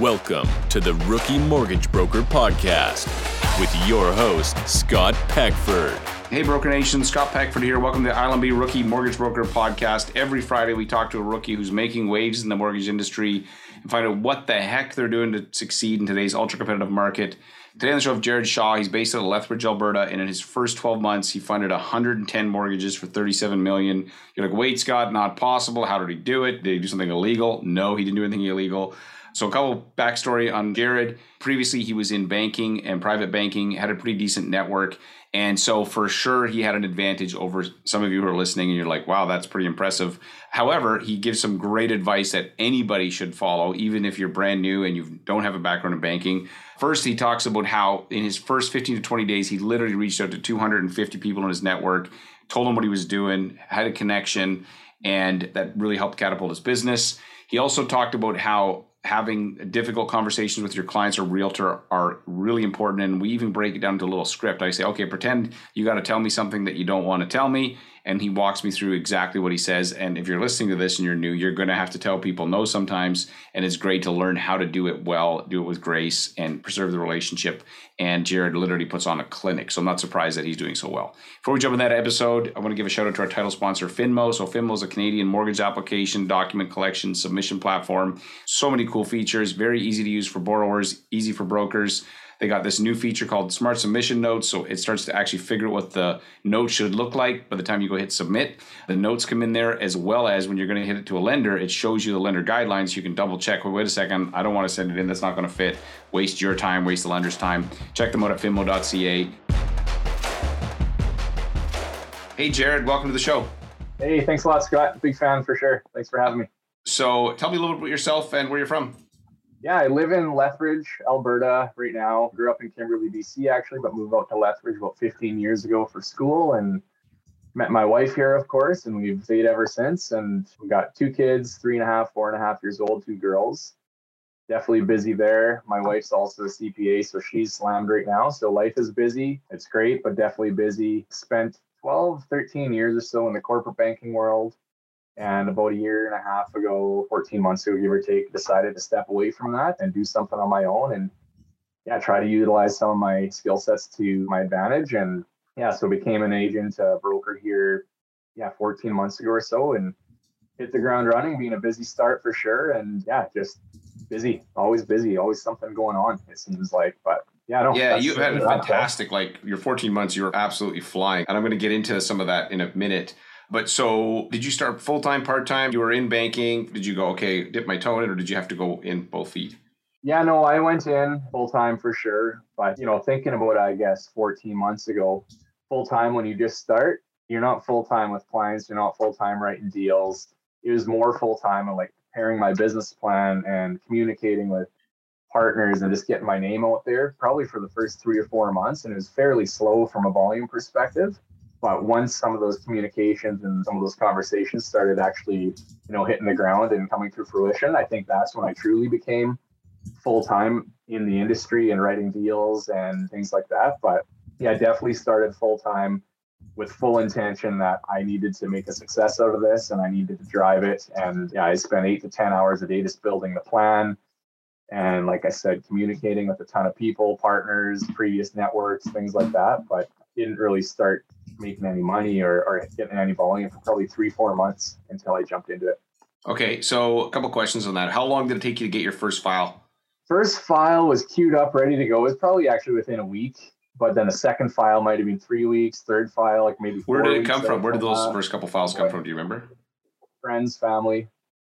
Welcome to the Rookie Mortgage Broker Podcast with your host, Scott Peckford. Hey, Broker Nation, Scott Peckford here. Welcome to the ILMB Rookie Mortgage Broker Podcast. Every Friday, we talk to a rookie who's making waves in the mortgage industry and find out what the heck they're doing to succeed in today's ultra competitive market. Today on the show, of Jared Shaw. He's based out of Lethbridge, Alberta, and in his first 12 months, he funded 110 mortgages for 37 million. You're like, wait, Scott, not possible. How did he do it? Did he do something illegal? No, he didn't do anything illegal. So, a couple backstory on Jared. Previously, he was in banking and private banking, had a pretty decent network. And so, for sure, he had an advantage over some of you who are listening, and you're like, wow, that's pretty impressive. However, he gives some great advice that anybody should follow, even if you're brand new and you don't have a background in banking. First, he talks about how in his first 15 to 20 days, he literally reached out to 250 people in his network, told them what he was doing, had a connection, and that really helped catapult his business. He also talked about how having difficult conversations with your clients or realtor are really important. And we even break it down to a little script. I say okay pretend you got to tell me something that you don't want to tell me and he walks me through exactly what he says. And if you're listening to this and you're new you're going to have to tell people no sometimes and it's great to learn how to do it well do it with grace and preserve the relationship. And jared literally puts on a clinic so i'm not surprised that he's doing so well. Before we jump in that episode i want to give a shout out to our title sponsor finmo. So finmo is a canadian mortgage application document collection submission platform. So many cool features very easy to use for borrowers easy for brokers they got this new feature called Smart Submission Notes. So it starts to actually figure out what the note should look like by the time you go hit submit. The notes come in there as well as when you're going to hit it to a lender, it shows you the lender guidelines. You can double check. Well, wait a second, I don't want to send it in. That's not going to fit. Waste your time, waste the lender's time. Check them out at finmo.ca. Hey, Jared, welcome to the show. Hey, thanks a lot, Scott. Big fan for sure. Thanks for having me. So tell me a little bit about yourself and where you're from. Yeah, I live in Lethbridge, Alberta right now. Grew up in Kimberley, BC actually, but moved out to Lethbridge about 15 years ago for school and met my wife here, of course, and we've stayed ever since. And we've got two kids, three and a half, four and a half years old, two girls. Definitely busy there. My wife's also a CPA, so she's slammed right now. So life is busy. It's great, but definitely busy. Spent 12, 13 years or so in the corporate banking world and about a year and a half ago, 14 months ago, give or take, decided to step away from that and do something on my own and yeah, try to utilize some of my skill sets to my advantage. And yeah, so became an agent, a broker here, yeah, 14 months ago or so and hit the ground running, being a busy start for sure. And yeah, just busy, always busy, always something going on, it seems like. But yeah, no, yeah, you had a fantastic, like your 14 months, you were absolutely flying. And I'm going to get into some of that in a minute. But so did you start full time, part time? You were in banking. Did you go, okay, dip my toe in it, or did you have to go in both feet? Yeah, no, I went in full time for sure. But, you know, thinking about I guess 14 months ago, full time when you just start, you're not full time with clients, you're not full time writing deals. It was more full time and like preparing my business plan and communicating with partners and just getting my name out there probably for the first three or four months. And it was fairly slow from a volume perspective. But once some of those communications and some of those conversations started actually, you know, hitting the ground and coming to fruition, I think that's when I truly became full time in the industry and writing deals and things like that. But yeah, I definitely started full time with full intention that I needed to make a success out of this and I needed to drive it. And yeah, I spent eight to 10 hours a day just building the plan. And like I said, communicating with a ton of people, partners, previous networks, things like that. But didn't really start making any money or, or getting any volume for probably three, four months until I jumped into it. Okay, so a couple questions on that. How long did it take you to get your first file? First file was queued up, ready to go. It was probably actually within a week, but then the second file might have been three weeks. Third file, like maybe. Where did it come from? Where did those first couple files come from? Do you remember? Friends, family.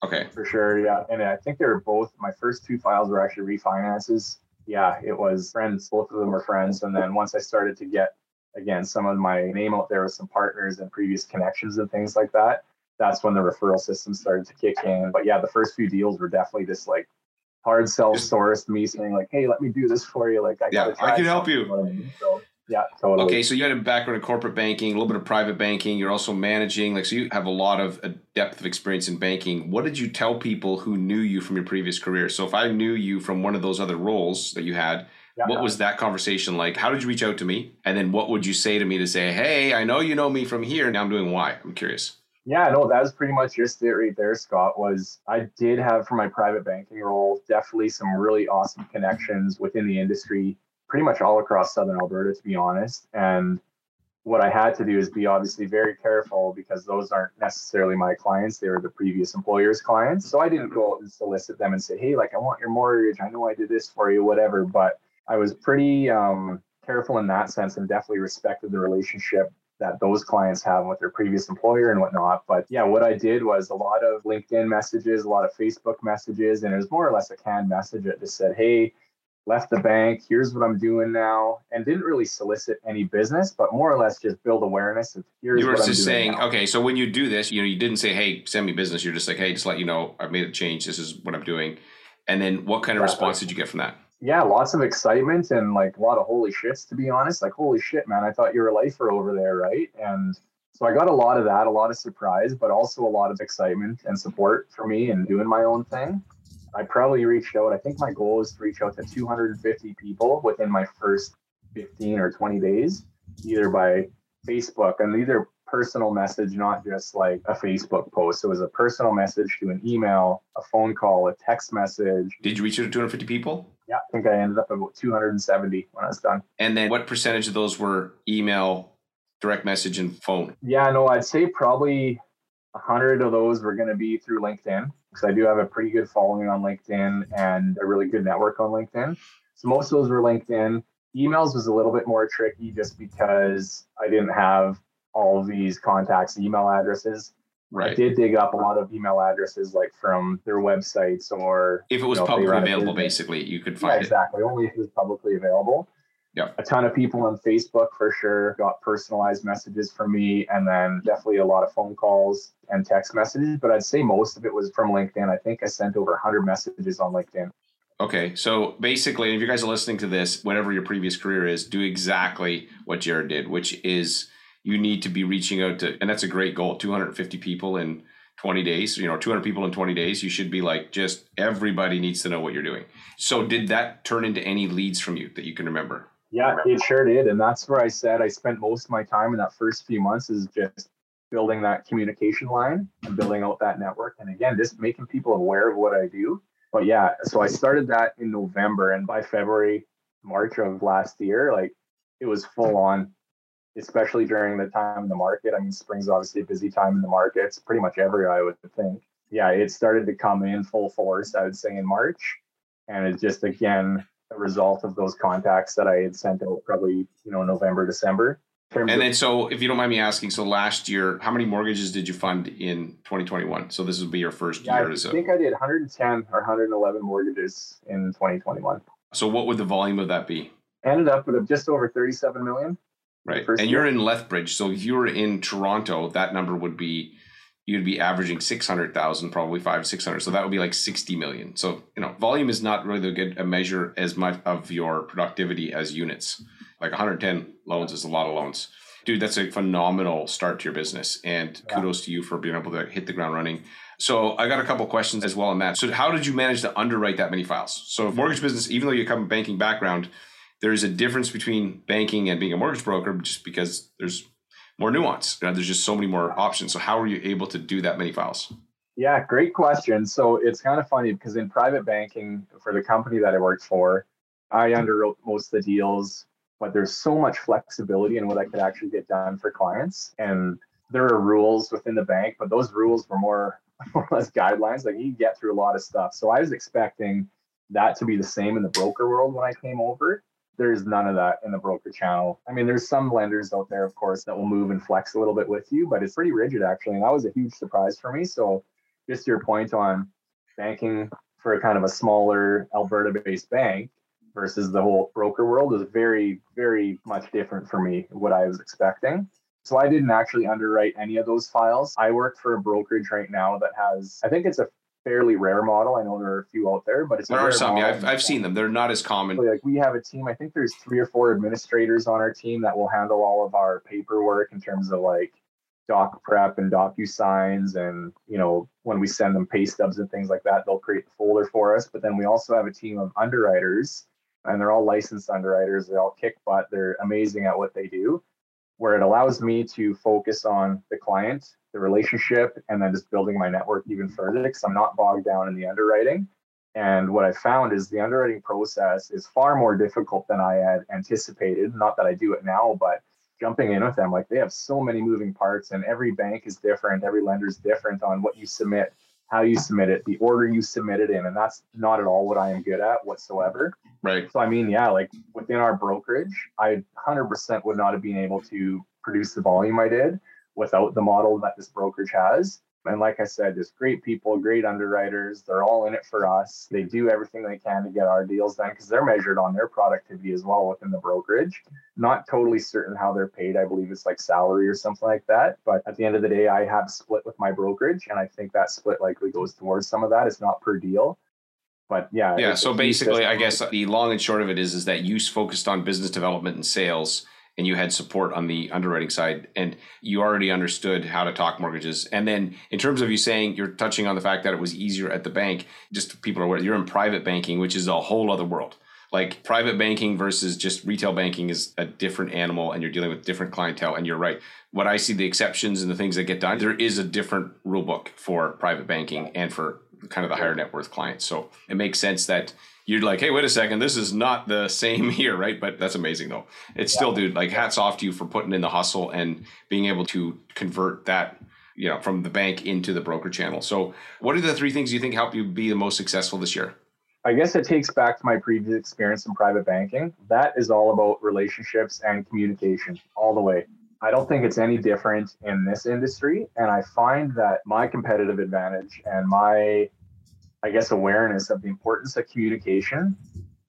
Okay. For sure, yeah. And I think they were both. My first two files were actually refinances. Yeah, it was friends. Both of them were friends, and then once I started to get again some of my name out there with some partners and previous connections and things like that. That's when the referral system started to kick in. But yeah the first few deals were definitely just like hard self-sourced me saying like hey let me do this for you. Like i yeah i can help you. so, yeah totally. Okay so you had a background in corporate banking a little bit of private banking. You're also managing like so you have a lot of a depth of experience in banking. What did you tell people who knew you from your previous career? So if i knew you from one of those other roles that you had yeah. What was that conversation like? How did you reach out to me? And then what would you say to me to say, hey, I know you know me from here. Now I'm doing why? I'm curious. Yeah, no, that was pretty much your it right there, Scott. Was I did have for my private banking role definitely some really awesome connections within the industry, pretty much all across Southern Alberta, to be honest. And what I had to do is be obviously very careful because those aren't necessarily my clients. They were the previous employer's clients. So I didn't go out and solicit them and say, hey, like, I want your mortgage. I know I did this for you, whatever. But I was pretty um, careful in that sense and definitely respected the relationship that those clients have with their previous employer and whatnot. But yeah, what I did was a lot of LinkedIn messages, a lot of Facebook messages, and it was more or less a canned message that just said, hey, left the bank. Here's what I'm doing now, and didn't really solicit any business, but more or less just build awareness of here's. You were just saying, now. okay, so when you do this, you know, you didn't say, "Hey, send me business." You're just like, "Hey, just let you know, I've made a change. This is what I'm doing." And then, what kind of response did you get from that? Yeah, lots of excitement and like a lot of holy shits. To be honest, like holy shit, man! I thought you were a lifer over there, right? And so I got a lot of that, a lot of surprise, but also a lot of excitement and support for me and doing my own thing. I probably reached out. I think my goal is to reach out to 250 people within my first 15 or 20 days, either by Facebook and either personal message, not just like a Facebook post. So It was a personal message to an email, a phone call, a text message. Did you reach out to 250 people? Yeah, I think I ended up about 270 when I was done. And then what percentage of those were email, direct message, and phone? Yeah, no, I'd say probably 100 of those were going to be through LinkedIn because I do have a pretty good following on LinkedIn and a really good network on LinkedIn. So most of those were LinkedIn. Emails was a little bit more tricky just because I didn't have all of these contacts, email addresses. Right. I did dig up a lot of email addresses like from their websites or if it was you know, publicly available, basically, you could find yeah, exactly. Only if it was publicly available. Yeah. A ton of people on Facebook for sure got personalized messages from me, and then definitely a lot of phone calls and text messages. But I'd say most of it was from LinkedIn. I think I sent over 100 messages on LinkedIn. Okay, so basically, if you guys are listening to this, whatever your previous career is, do exactly what Jared did, which is you need to be reaching out to, and that's a great goal 250 people in 20 days, you know, 200 people in 20 days. You should be like, just everybody needs to know what you're doing. So, did that turn into any leads from you that you can remember? Yeah, it sure did. And that's where I said I spent most of my time in that first few months is just building that communication line and building out that network. And again, just making people aware of what I do. But yeah, so I started that in November and by February, March of last year, like it was full on, especially during the time in the market. I mean, spring's obviously a busy time in the markets, pretty much every I would think. Yeah, it started to come in full force, I would say in March. And it's just again a result of those contacts that I had sent out probably, you know, November, December. And then, so if you don't mind me asking, so last year, how many mortgages did you fund in 2021? So this would be your first yeah, year I as a. think I did 110 or 111 mortgages in 2021. So what would the volume of that be? Ended up with just over 37 million. Right. And you're in Lethbridge. So if you were in Toronto, that number would be you'd be averaging 600,000, probably five, 600. So that would be like 60 million. So, you know, volume is not really a good a measure as much of your productivity as units. Like 110 loans is a lot of loans. Dude, that's a phenomenal start to your business. And yeah. kudos to you for being able to hit the ground running. So I got a couple questions as well on that. So how did you manage to underwrite that many files? So mortgage business, even though you come banking background, there's a difference between banking and being a mortgage broker just because there's more nuance. You know, there's just so many more options. So how are you able to do that many files? Yeah, great question. So it's kind of funny because in private banking for the company that I worked for, I underwrote most of the deals, but there's so much flexibility in what I could actually get done for clients. And there are rules within the bank, but those rules were more, more or less guidelines. Like you get through a lot of stuff. So I was expecting that to be the same in the broker world when I came over there's none of that in the broker channel. I mean, there's some lenders out there, of course, that will move and flex a little bit with you, but it's pretty rigid actually. And that was a huge surprise for me. So, just your point on banking for a kind of a smaller Alberta based bank versus the whole broker world is very, very much different for me, what I was expecting. So I didn't actually underwrite any of those files. I work for a brokerage right now that has, I think it's a fairly rare model. I know there are a few out there, but it's there are some. Yeah, I've, I've seen them. They're not as common. Like we have a team. I think there's three or four administrators on our team that will handle all of our paperwork in terms of like doc prep and DocuSigns and you know when we send them pay stubs and things like that they'll create the folder for us but then we also have a team of underwriters and they're all licensed underwriters they all kick butt they're amazing at what they do where it allows me to focus on the client, the relationship, and then just building my network even further because I'm not bogged down in the underwriting. And what I found is the underwriting process is far more difficult than I had anticipated. Not that I do it now, but jumping in with them, like they have so many moving parts, and every bank is different, every lender is different on what you submit, how you submit it, the order you submit it in, and that's not at all what I am good at whatsoever. Right. So I mean, yeah, like within our brokerage, I 100% would not have been able to produce the volume I did without the model that this brokerage has. And like I said, just great people, great underwriters. They're all in it for us. They do everything they can to get our deals done because they're measured on their productivity as well within the brokerage. Not totally certain how they're paid. I believe it's like salary or something like that. But at the end of the day, I have split with my brokerage. And I think that split likely goes towards some of that. It's not per deal. But yeah. Yeah. So basically, I guess the long and short of it is, is that you focused on business development and sales and you had support on the underwriting side and you already understood how to talk mortgages. And then in terms of you saying you're touching on the fact that it was easier at the bank just people are aware you're in private banking which is a whole other world. Like private banking versus just retail banking is a different animal and you're dealing with different clientele and you're right. What i see the exceptions and the things that get done there is a different rule book for private banking and for kind of the higher net worth clients. So it makes sense that you're like, hey, wait a second, this is not the same here, right? But that's amazing though. It's yeah. still, dude, like hats off to you for putting in the hustle and being able to convert that, you know, from the bank into the broker channel. So what are the three things you think help you be the most successful this year? I guess it takes back to my previous experience in private banking. That is all about relationships and communication all the way. I don't think it's any different in this industry. And I find that my competitive advantage and my I guess, awareness of the importance of communication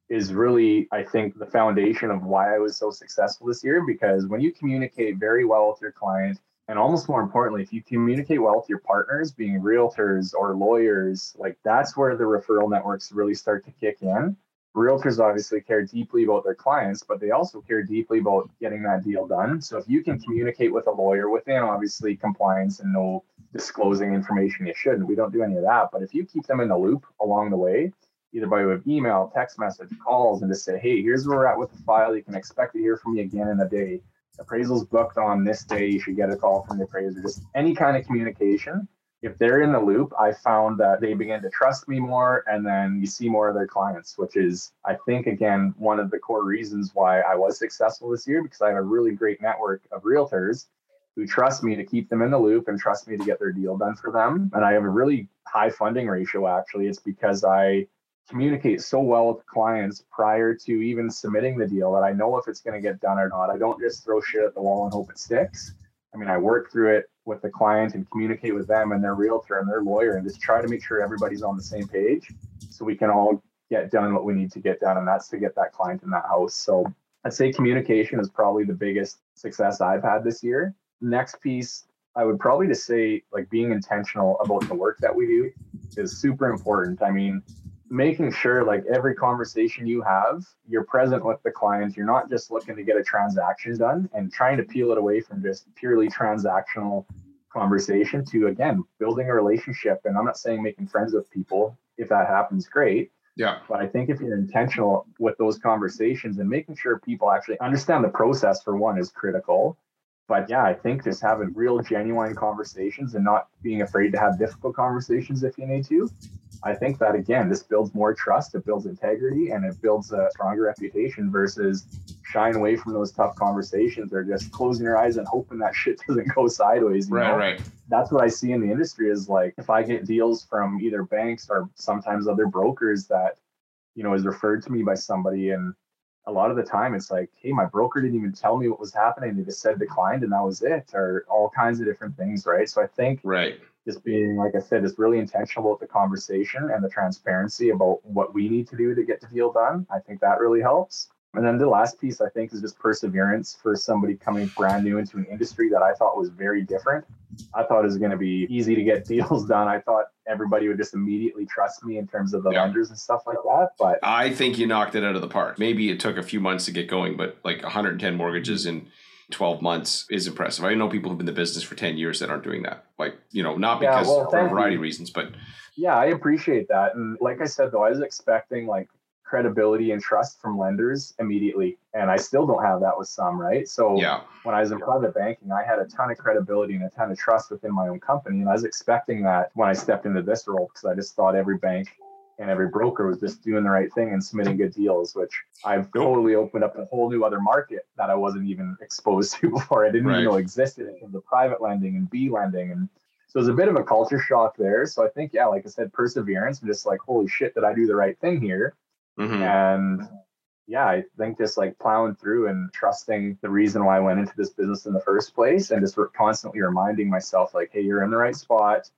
is really, I think, the foundation of why I was so successful this year. Because when you communicate very well with your client, and almost more importantly, if you communicate well with your partners, being realtors or lawyers, like that's where the referral networks really start to kick in. Realtors obviously care deeply about their clients, but they also care deeply about getting that deal done. So if you can communicate with a lawyer within obviously compliance and no disclosing information you shouldn't. We don't do any of that. But if you keep them in the loop along the way, either by way of email, text message, calls, and just say, hey, here's where we're at with the file. You can expect to hear from me again in a day. Appraisal's booked on this day. You should get a call from the appraiser. Just any kind of communication. If they're in the loop, I found that they begin to trust me more and then you see more of their clients, which is, I think, again, one of the core reasons why I was successful this year because I have a really great network of realtors who trust me to keep them in the loop and trust me to get their deal done for them. And I have a really high funding ratio, actually. It's because I communicate so well with clients prior to even submitting the deal that I know if it's going to get done or not. I don't just throw shit at the wall and hope it sticks. I mean, I work through it with the client and communicate with them and their realtor and their lawyer and just try to make sure everybody's on the same page so we can all get done what we need to get done. And that's to get that client in that house. So I'd say communication is probably the biggest success I've had this year next piece, I would probably just say like being intentional about the work that we do is super important. I mean, making sure like every conversation you have, you're present with the client. You're not just looking to get a transaction done and trying to peel it away from just purely transactional conversation to again building a relationship. And I'm not saying making friends with people. If that happens, great. Yeah. But I think if you're intentional with those conversations and making sure people actually understand the process for one is critical but yeah, I think just having real genuine conversations and not being afraid to have difficult conversations if you need to. I think that again, this builds more trust, it builds integrity, and it builds a stronger reputation versus shying away from those tough conversations or just closing your eyes and hoping that shit doesn't go sideways. right, know? right. That's what I see in the industry is like if I get deals from either banks or sometimes other brokers that, you know, is referred to me by somebody and a lot of the time it's like, hey, my broker didn't even tell me what was happening. They just said declined and that was it, or all kinds of different things, right? So I think right just being, like I said, just really intentional about the conversation and the transparency about what we need to do to get the deal done. I think that really helps. And then the last piece I think is just perseverance for somebody coming brand new into an industry that I thought was very different. I thought it was going to be easy to get deals done. I thought everybody would just immediately trust me in terms of the yeah. lenders and stuff like that. But I think you knocked it out of the park. Maybe it took a few months to get going, but like 110 mortgages mm-hmm. in 12 months is impressive. I know people who've been in the business for 10 years that aren't doing that. Like, you know, not because yeah, well, for a variety you. of reasons, but yeah, I appreciate that. And like I said, though, I was expecting like credibility and trust from lenders immediately. And I still don't have that with some, right? So Yeah. when I was in private banking, I had a ton of credibility and a ton of trust within my own company. And I was expecting that when I stepped into this role because I just thought every bank and every broker was just doing the right thing and submitting good deals, which I've totally opened up a whole new other market that I wasn't even exposed to before. I didn't Right. even know existed in terms of private lending and B lending. And so it was a bit of a culture shock there. So I think, yeah, like I said, perseverance and just like, holy shit, did I do the right thing here? Mhm. And yeah, I think just like plowing through and trusting the reason why I went into this business in the first place and just constantly reminding myself, like, hey, you're in the right spot.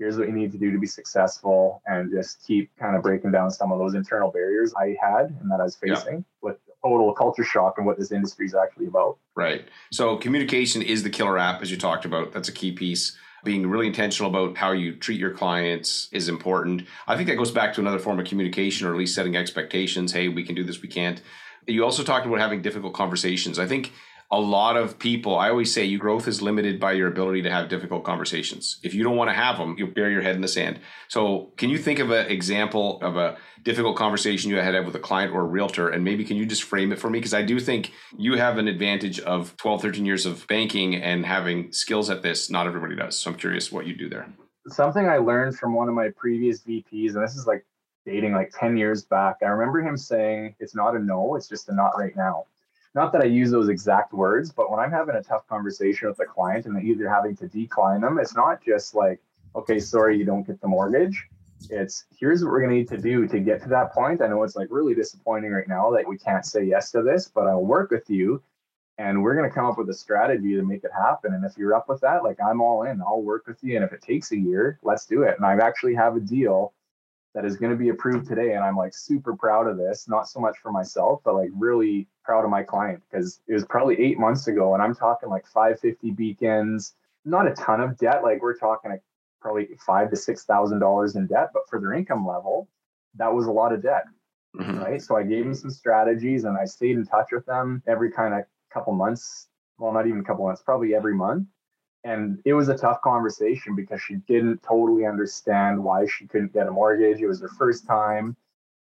Here's what you need to do to be successful and just keep kind of breaking down some of those internal barriers I had and that I was Yeah. facing with total culture shock and what this industry is actually about. Right. So communication is the killer app, as you talked about. That's a key piece. Being really intentional about how you treat your clients is important. I think that goes back to another form of communication, or at least setting expectations. Hey, we can do this, we can't. You also talked about having difficult conversations. I think a lot of people, I always say, your growth is limited by your ability to have difficult conversations. If you don't want to have them, you'll bury your head in the sand. So, can you think of an example of a difficult conversation you had with a client or a realtor? And maybe can you just frame it for me? Because I do think you have an advantage of 12, 13 years of banking and having skills at this. Not everybody does. So, I'm curious what you do there. Something I learned from one of my previous VPs, and this is like dating like 10 years back. I remember him saying, It's not a no, it's just a not right now. Not that I use those exact words, but when I'm having a tough conversation with a client and either having to decline them, it's not just like, okay, sorry, you don't get the mortgage. It's here's what we're going to need to do to get to that point. I know it's like really disappointing right now that we can't say yes to this, but I'll work with you and we're going to come up with a strategy to make it happen. And if you're up with that, like I'm all in, I'll work with you. And if it takes a year, let's do it. And I actually have a deal that is going to be approved today. And I'm like super proud of this, not so much for myself, but like really proud of my client because it was probably eight months ago. And I'm talking like 550 beacons, not a ton of debt. Like we're talking like probably five to six thousand dollars in debt, but for their income level, that was a lot of debt Mhm. right? So I gave them some strategies and I stayed in touch with them every kind of couple months. Well, not even a couple months, probably every month. And it was a tough conversation because she didn't totally understand why she couldn't get a mortgage. It was her first time.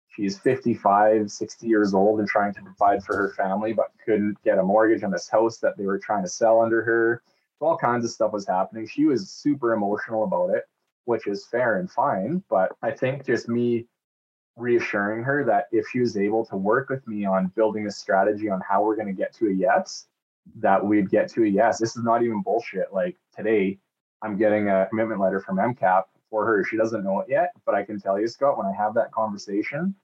She's 55, 60 years old and trying to provide for her family, but couldn't get a mortgage on this house that they were trying to sell under her. All kinds of stuff was happening. She was super emotional about it, which is fair and fine. But I think just me reassuring her that if she was able to work with me on building a strategy on how we're going to get to a yes, that we'd get to a yes. This is not even bullshit. Like today, I'm getting a commitment letter from MCAP for her. She doesn't know it yet, but I can tell you, Scott, when I have that conversation,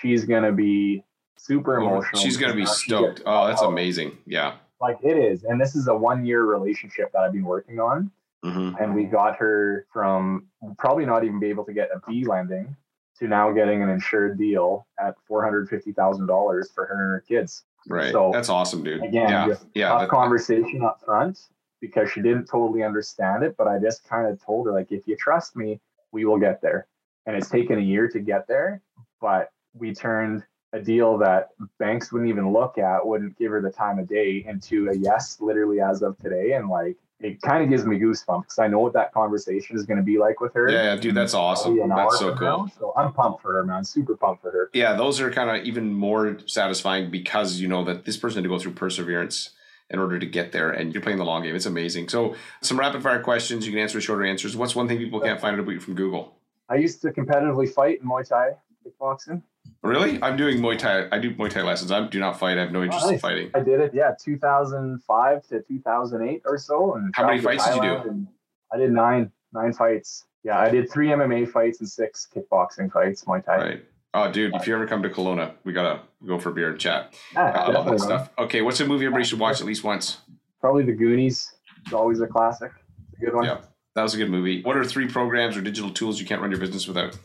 she's going to be super emotional. She's going to be stoked. Oh, that's amazing. Yeah. Like it is. And this is a one year relationship that I've been working on hmm and we got her from probably not even be able to get a B lending to now getting an insured deal at four hundred fifty thousand dollars for her and her kids. Right. So, that's awesome, dude. Again, yeah. just Yeah. tough that- conversation up front because she didn't totally understand it, but I just kind of told her like, if you trust me, we will get there. And it's taken a year to get there, but we turned a deal that banks wouldn't even look at, wouldn't give her the time of day into a yes, literally as of today. And like, it kind of gives me goosebumps because I know what that conversation is going to be like with her. Yeah, dude, that's awesome. That's so cool. now. So I'm pumped for her, man. Super pumped for her. yeah, those are kind of even more satisfying because you know that this person had to go through perseverance in order to get there, and you're playing the long game. It's amazing. So, some rapid fire questions. You can answer with shorter answers. What's one thing people can't find out about you from Google? I used to competitively fight in Muay Thai kickboxing. Really? I'm doing Muay Thai. I do Muay Thai lessons. I do not fight. I have no interest in nice. fighting. I did it, yeah, 2005 to 2008 or so. And How many fights did you do? I did nine, nine fights. Yeah, I did three MMA fights and six kickboxing fights, Muay Thai. Right. Oh, dude, if you ever come to Kelowna, we gotta go for a beer and chat. Yeah, I love that stuff. Okay, what's a movie everybody should watch at least once? Probably The Goonies. It's always a classic. It's a good one. Yeah, that was a good movie. What are three programs or digital tools you can't run your business without?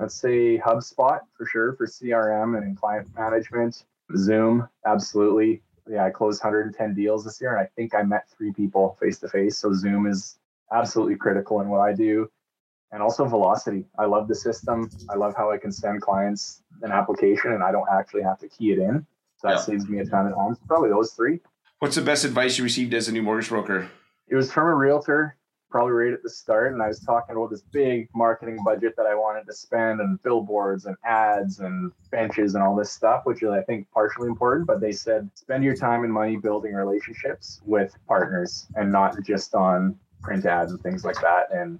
I'd say HubSpot for sure for CRM and client management. Zoom, absolutely. Yeah, I closed 110 deals this year, and I think I met three people face to face. So Zoom is absolutely critical in what I do. And also Velocity. I love the system. I love how I can send clients an application and I don't actually have to key it in. So that Yeah. saves me a ton of time. Probably those three. What's the best advice you received as a new mortgage broker? It was from a realtor probably right at the start. And I was talking about this big marketing budget that I wanted to spend and billboards and ads and benches and all this stuff, which is, I think, partially important. But they said spend your time and money building relationships with partners and not just on print ads and things like that. And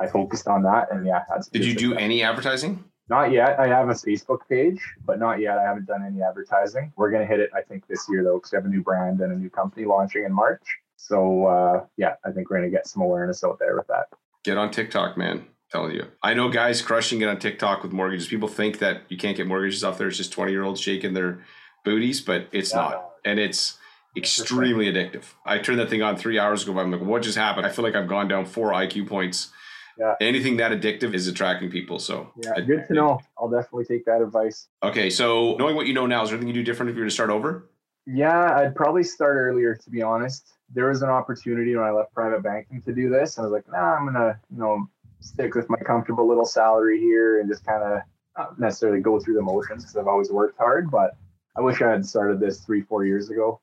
I focused on that. And yeah, that's did you do any advertising? Not yet. I have a Facebook page, but not yet. I haven't done any advertising. We're going to hit it, I think, this year, though, because we have a new brand and a new company launching in March. So, uh, yeah, I think we're going to get some awareness out there with that. Get on TikTok, man. I'm telling you. I know guys crushing it on TikTok with mortgages. People think that you can't get mortgages off there. It's just 20 year olds shaking their booties, but it's yeah. not. And it's extremely addictive. I turned that thing on three hours ago. I'm like, what just happened? I feel like I've gone down four IQ points yeah. anything that addictive is attracting people. So yeah, I, good to know. I'll definitely take that advice. Okay, so knowing what you know now, is there anything you do different if you were to start over? Yeah, I'd probably start earlier. To be honest, there was an opportunity when I left private banking to do this, and I was like, nah, I'm gonna, you know, stick with my comfortable little salary here and just kind of not necessarily go through the motions because I've always worked hard, but I wish I had started this three, four years ago.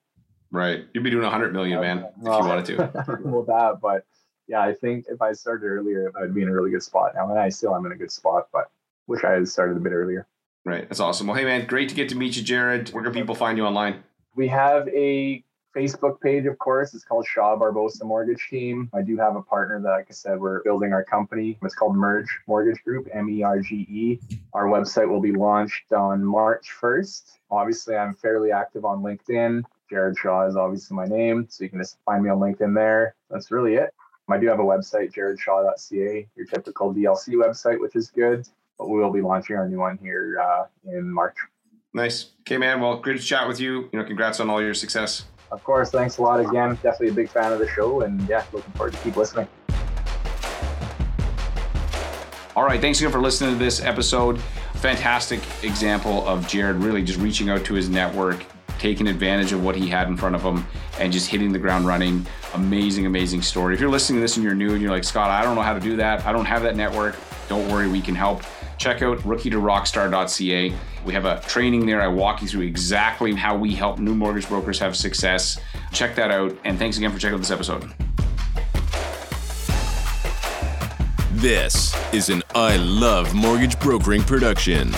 Right, you'd be doing a hundred million, man, if you wanted to. With that, but yeah, I think if I started earlier, I'd be in a really good spot now. And I still am in a good spot, but wish I had started a bit earlier. Right. That's awesome. Well, hey, man, great to get to meet you, Jared. Where can people find you online? We have a Facebook page, of course. It's called Shaw Barbosa Mortgage Team. I do have a partner that, like I said, we're building our company. It's called Merge Mortgage Group, M E R G E. Our website will be launched on March 1st. Obviously, I'm fairly active on LinkedIn. Jared Shaw is obviously my name, so you can just find me on LinkedIn there. That's really it. I do have a website, jaredshaw.ca, your typical DLC website, which is good. But we will be launching our new one here uh, in March. Nice. Okay, man. Well, great to chat with you. You know, congrats on all your success. Of course. Thanks a lot again. Definitely a big fan of the show, and yeah, looking forward to keep listening. All right. Thanks again for listening to this episode. Fantastic example of Jared really just reaching out to his network, taking advantage of what he had in front of him, and just hitting the ground running amazing, amazing story. If you're listening to this and you're new and you're like, Scott, I don't know how to do that. I don't have that network. Don't worry, we can help. Check out rookie to rockstar.ca. We have a training there. I walk you through exactly how we help new mortgage brokers have success. Check that out. And thanks again for checking out this episode. This is an I Love Mortgage Brokering production.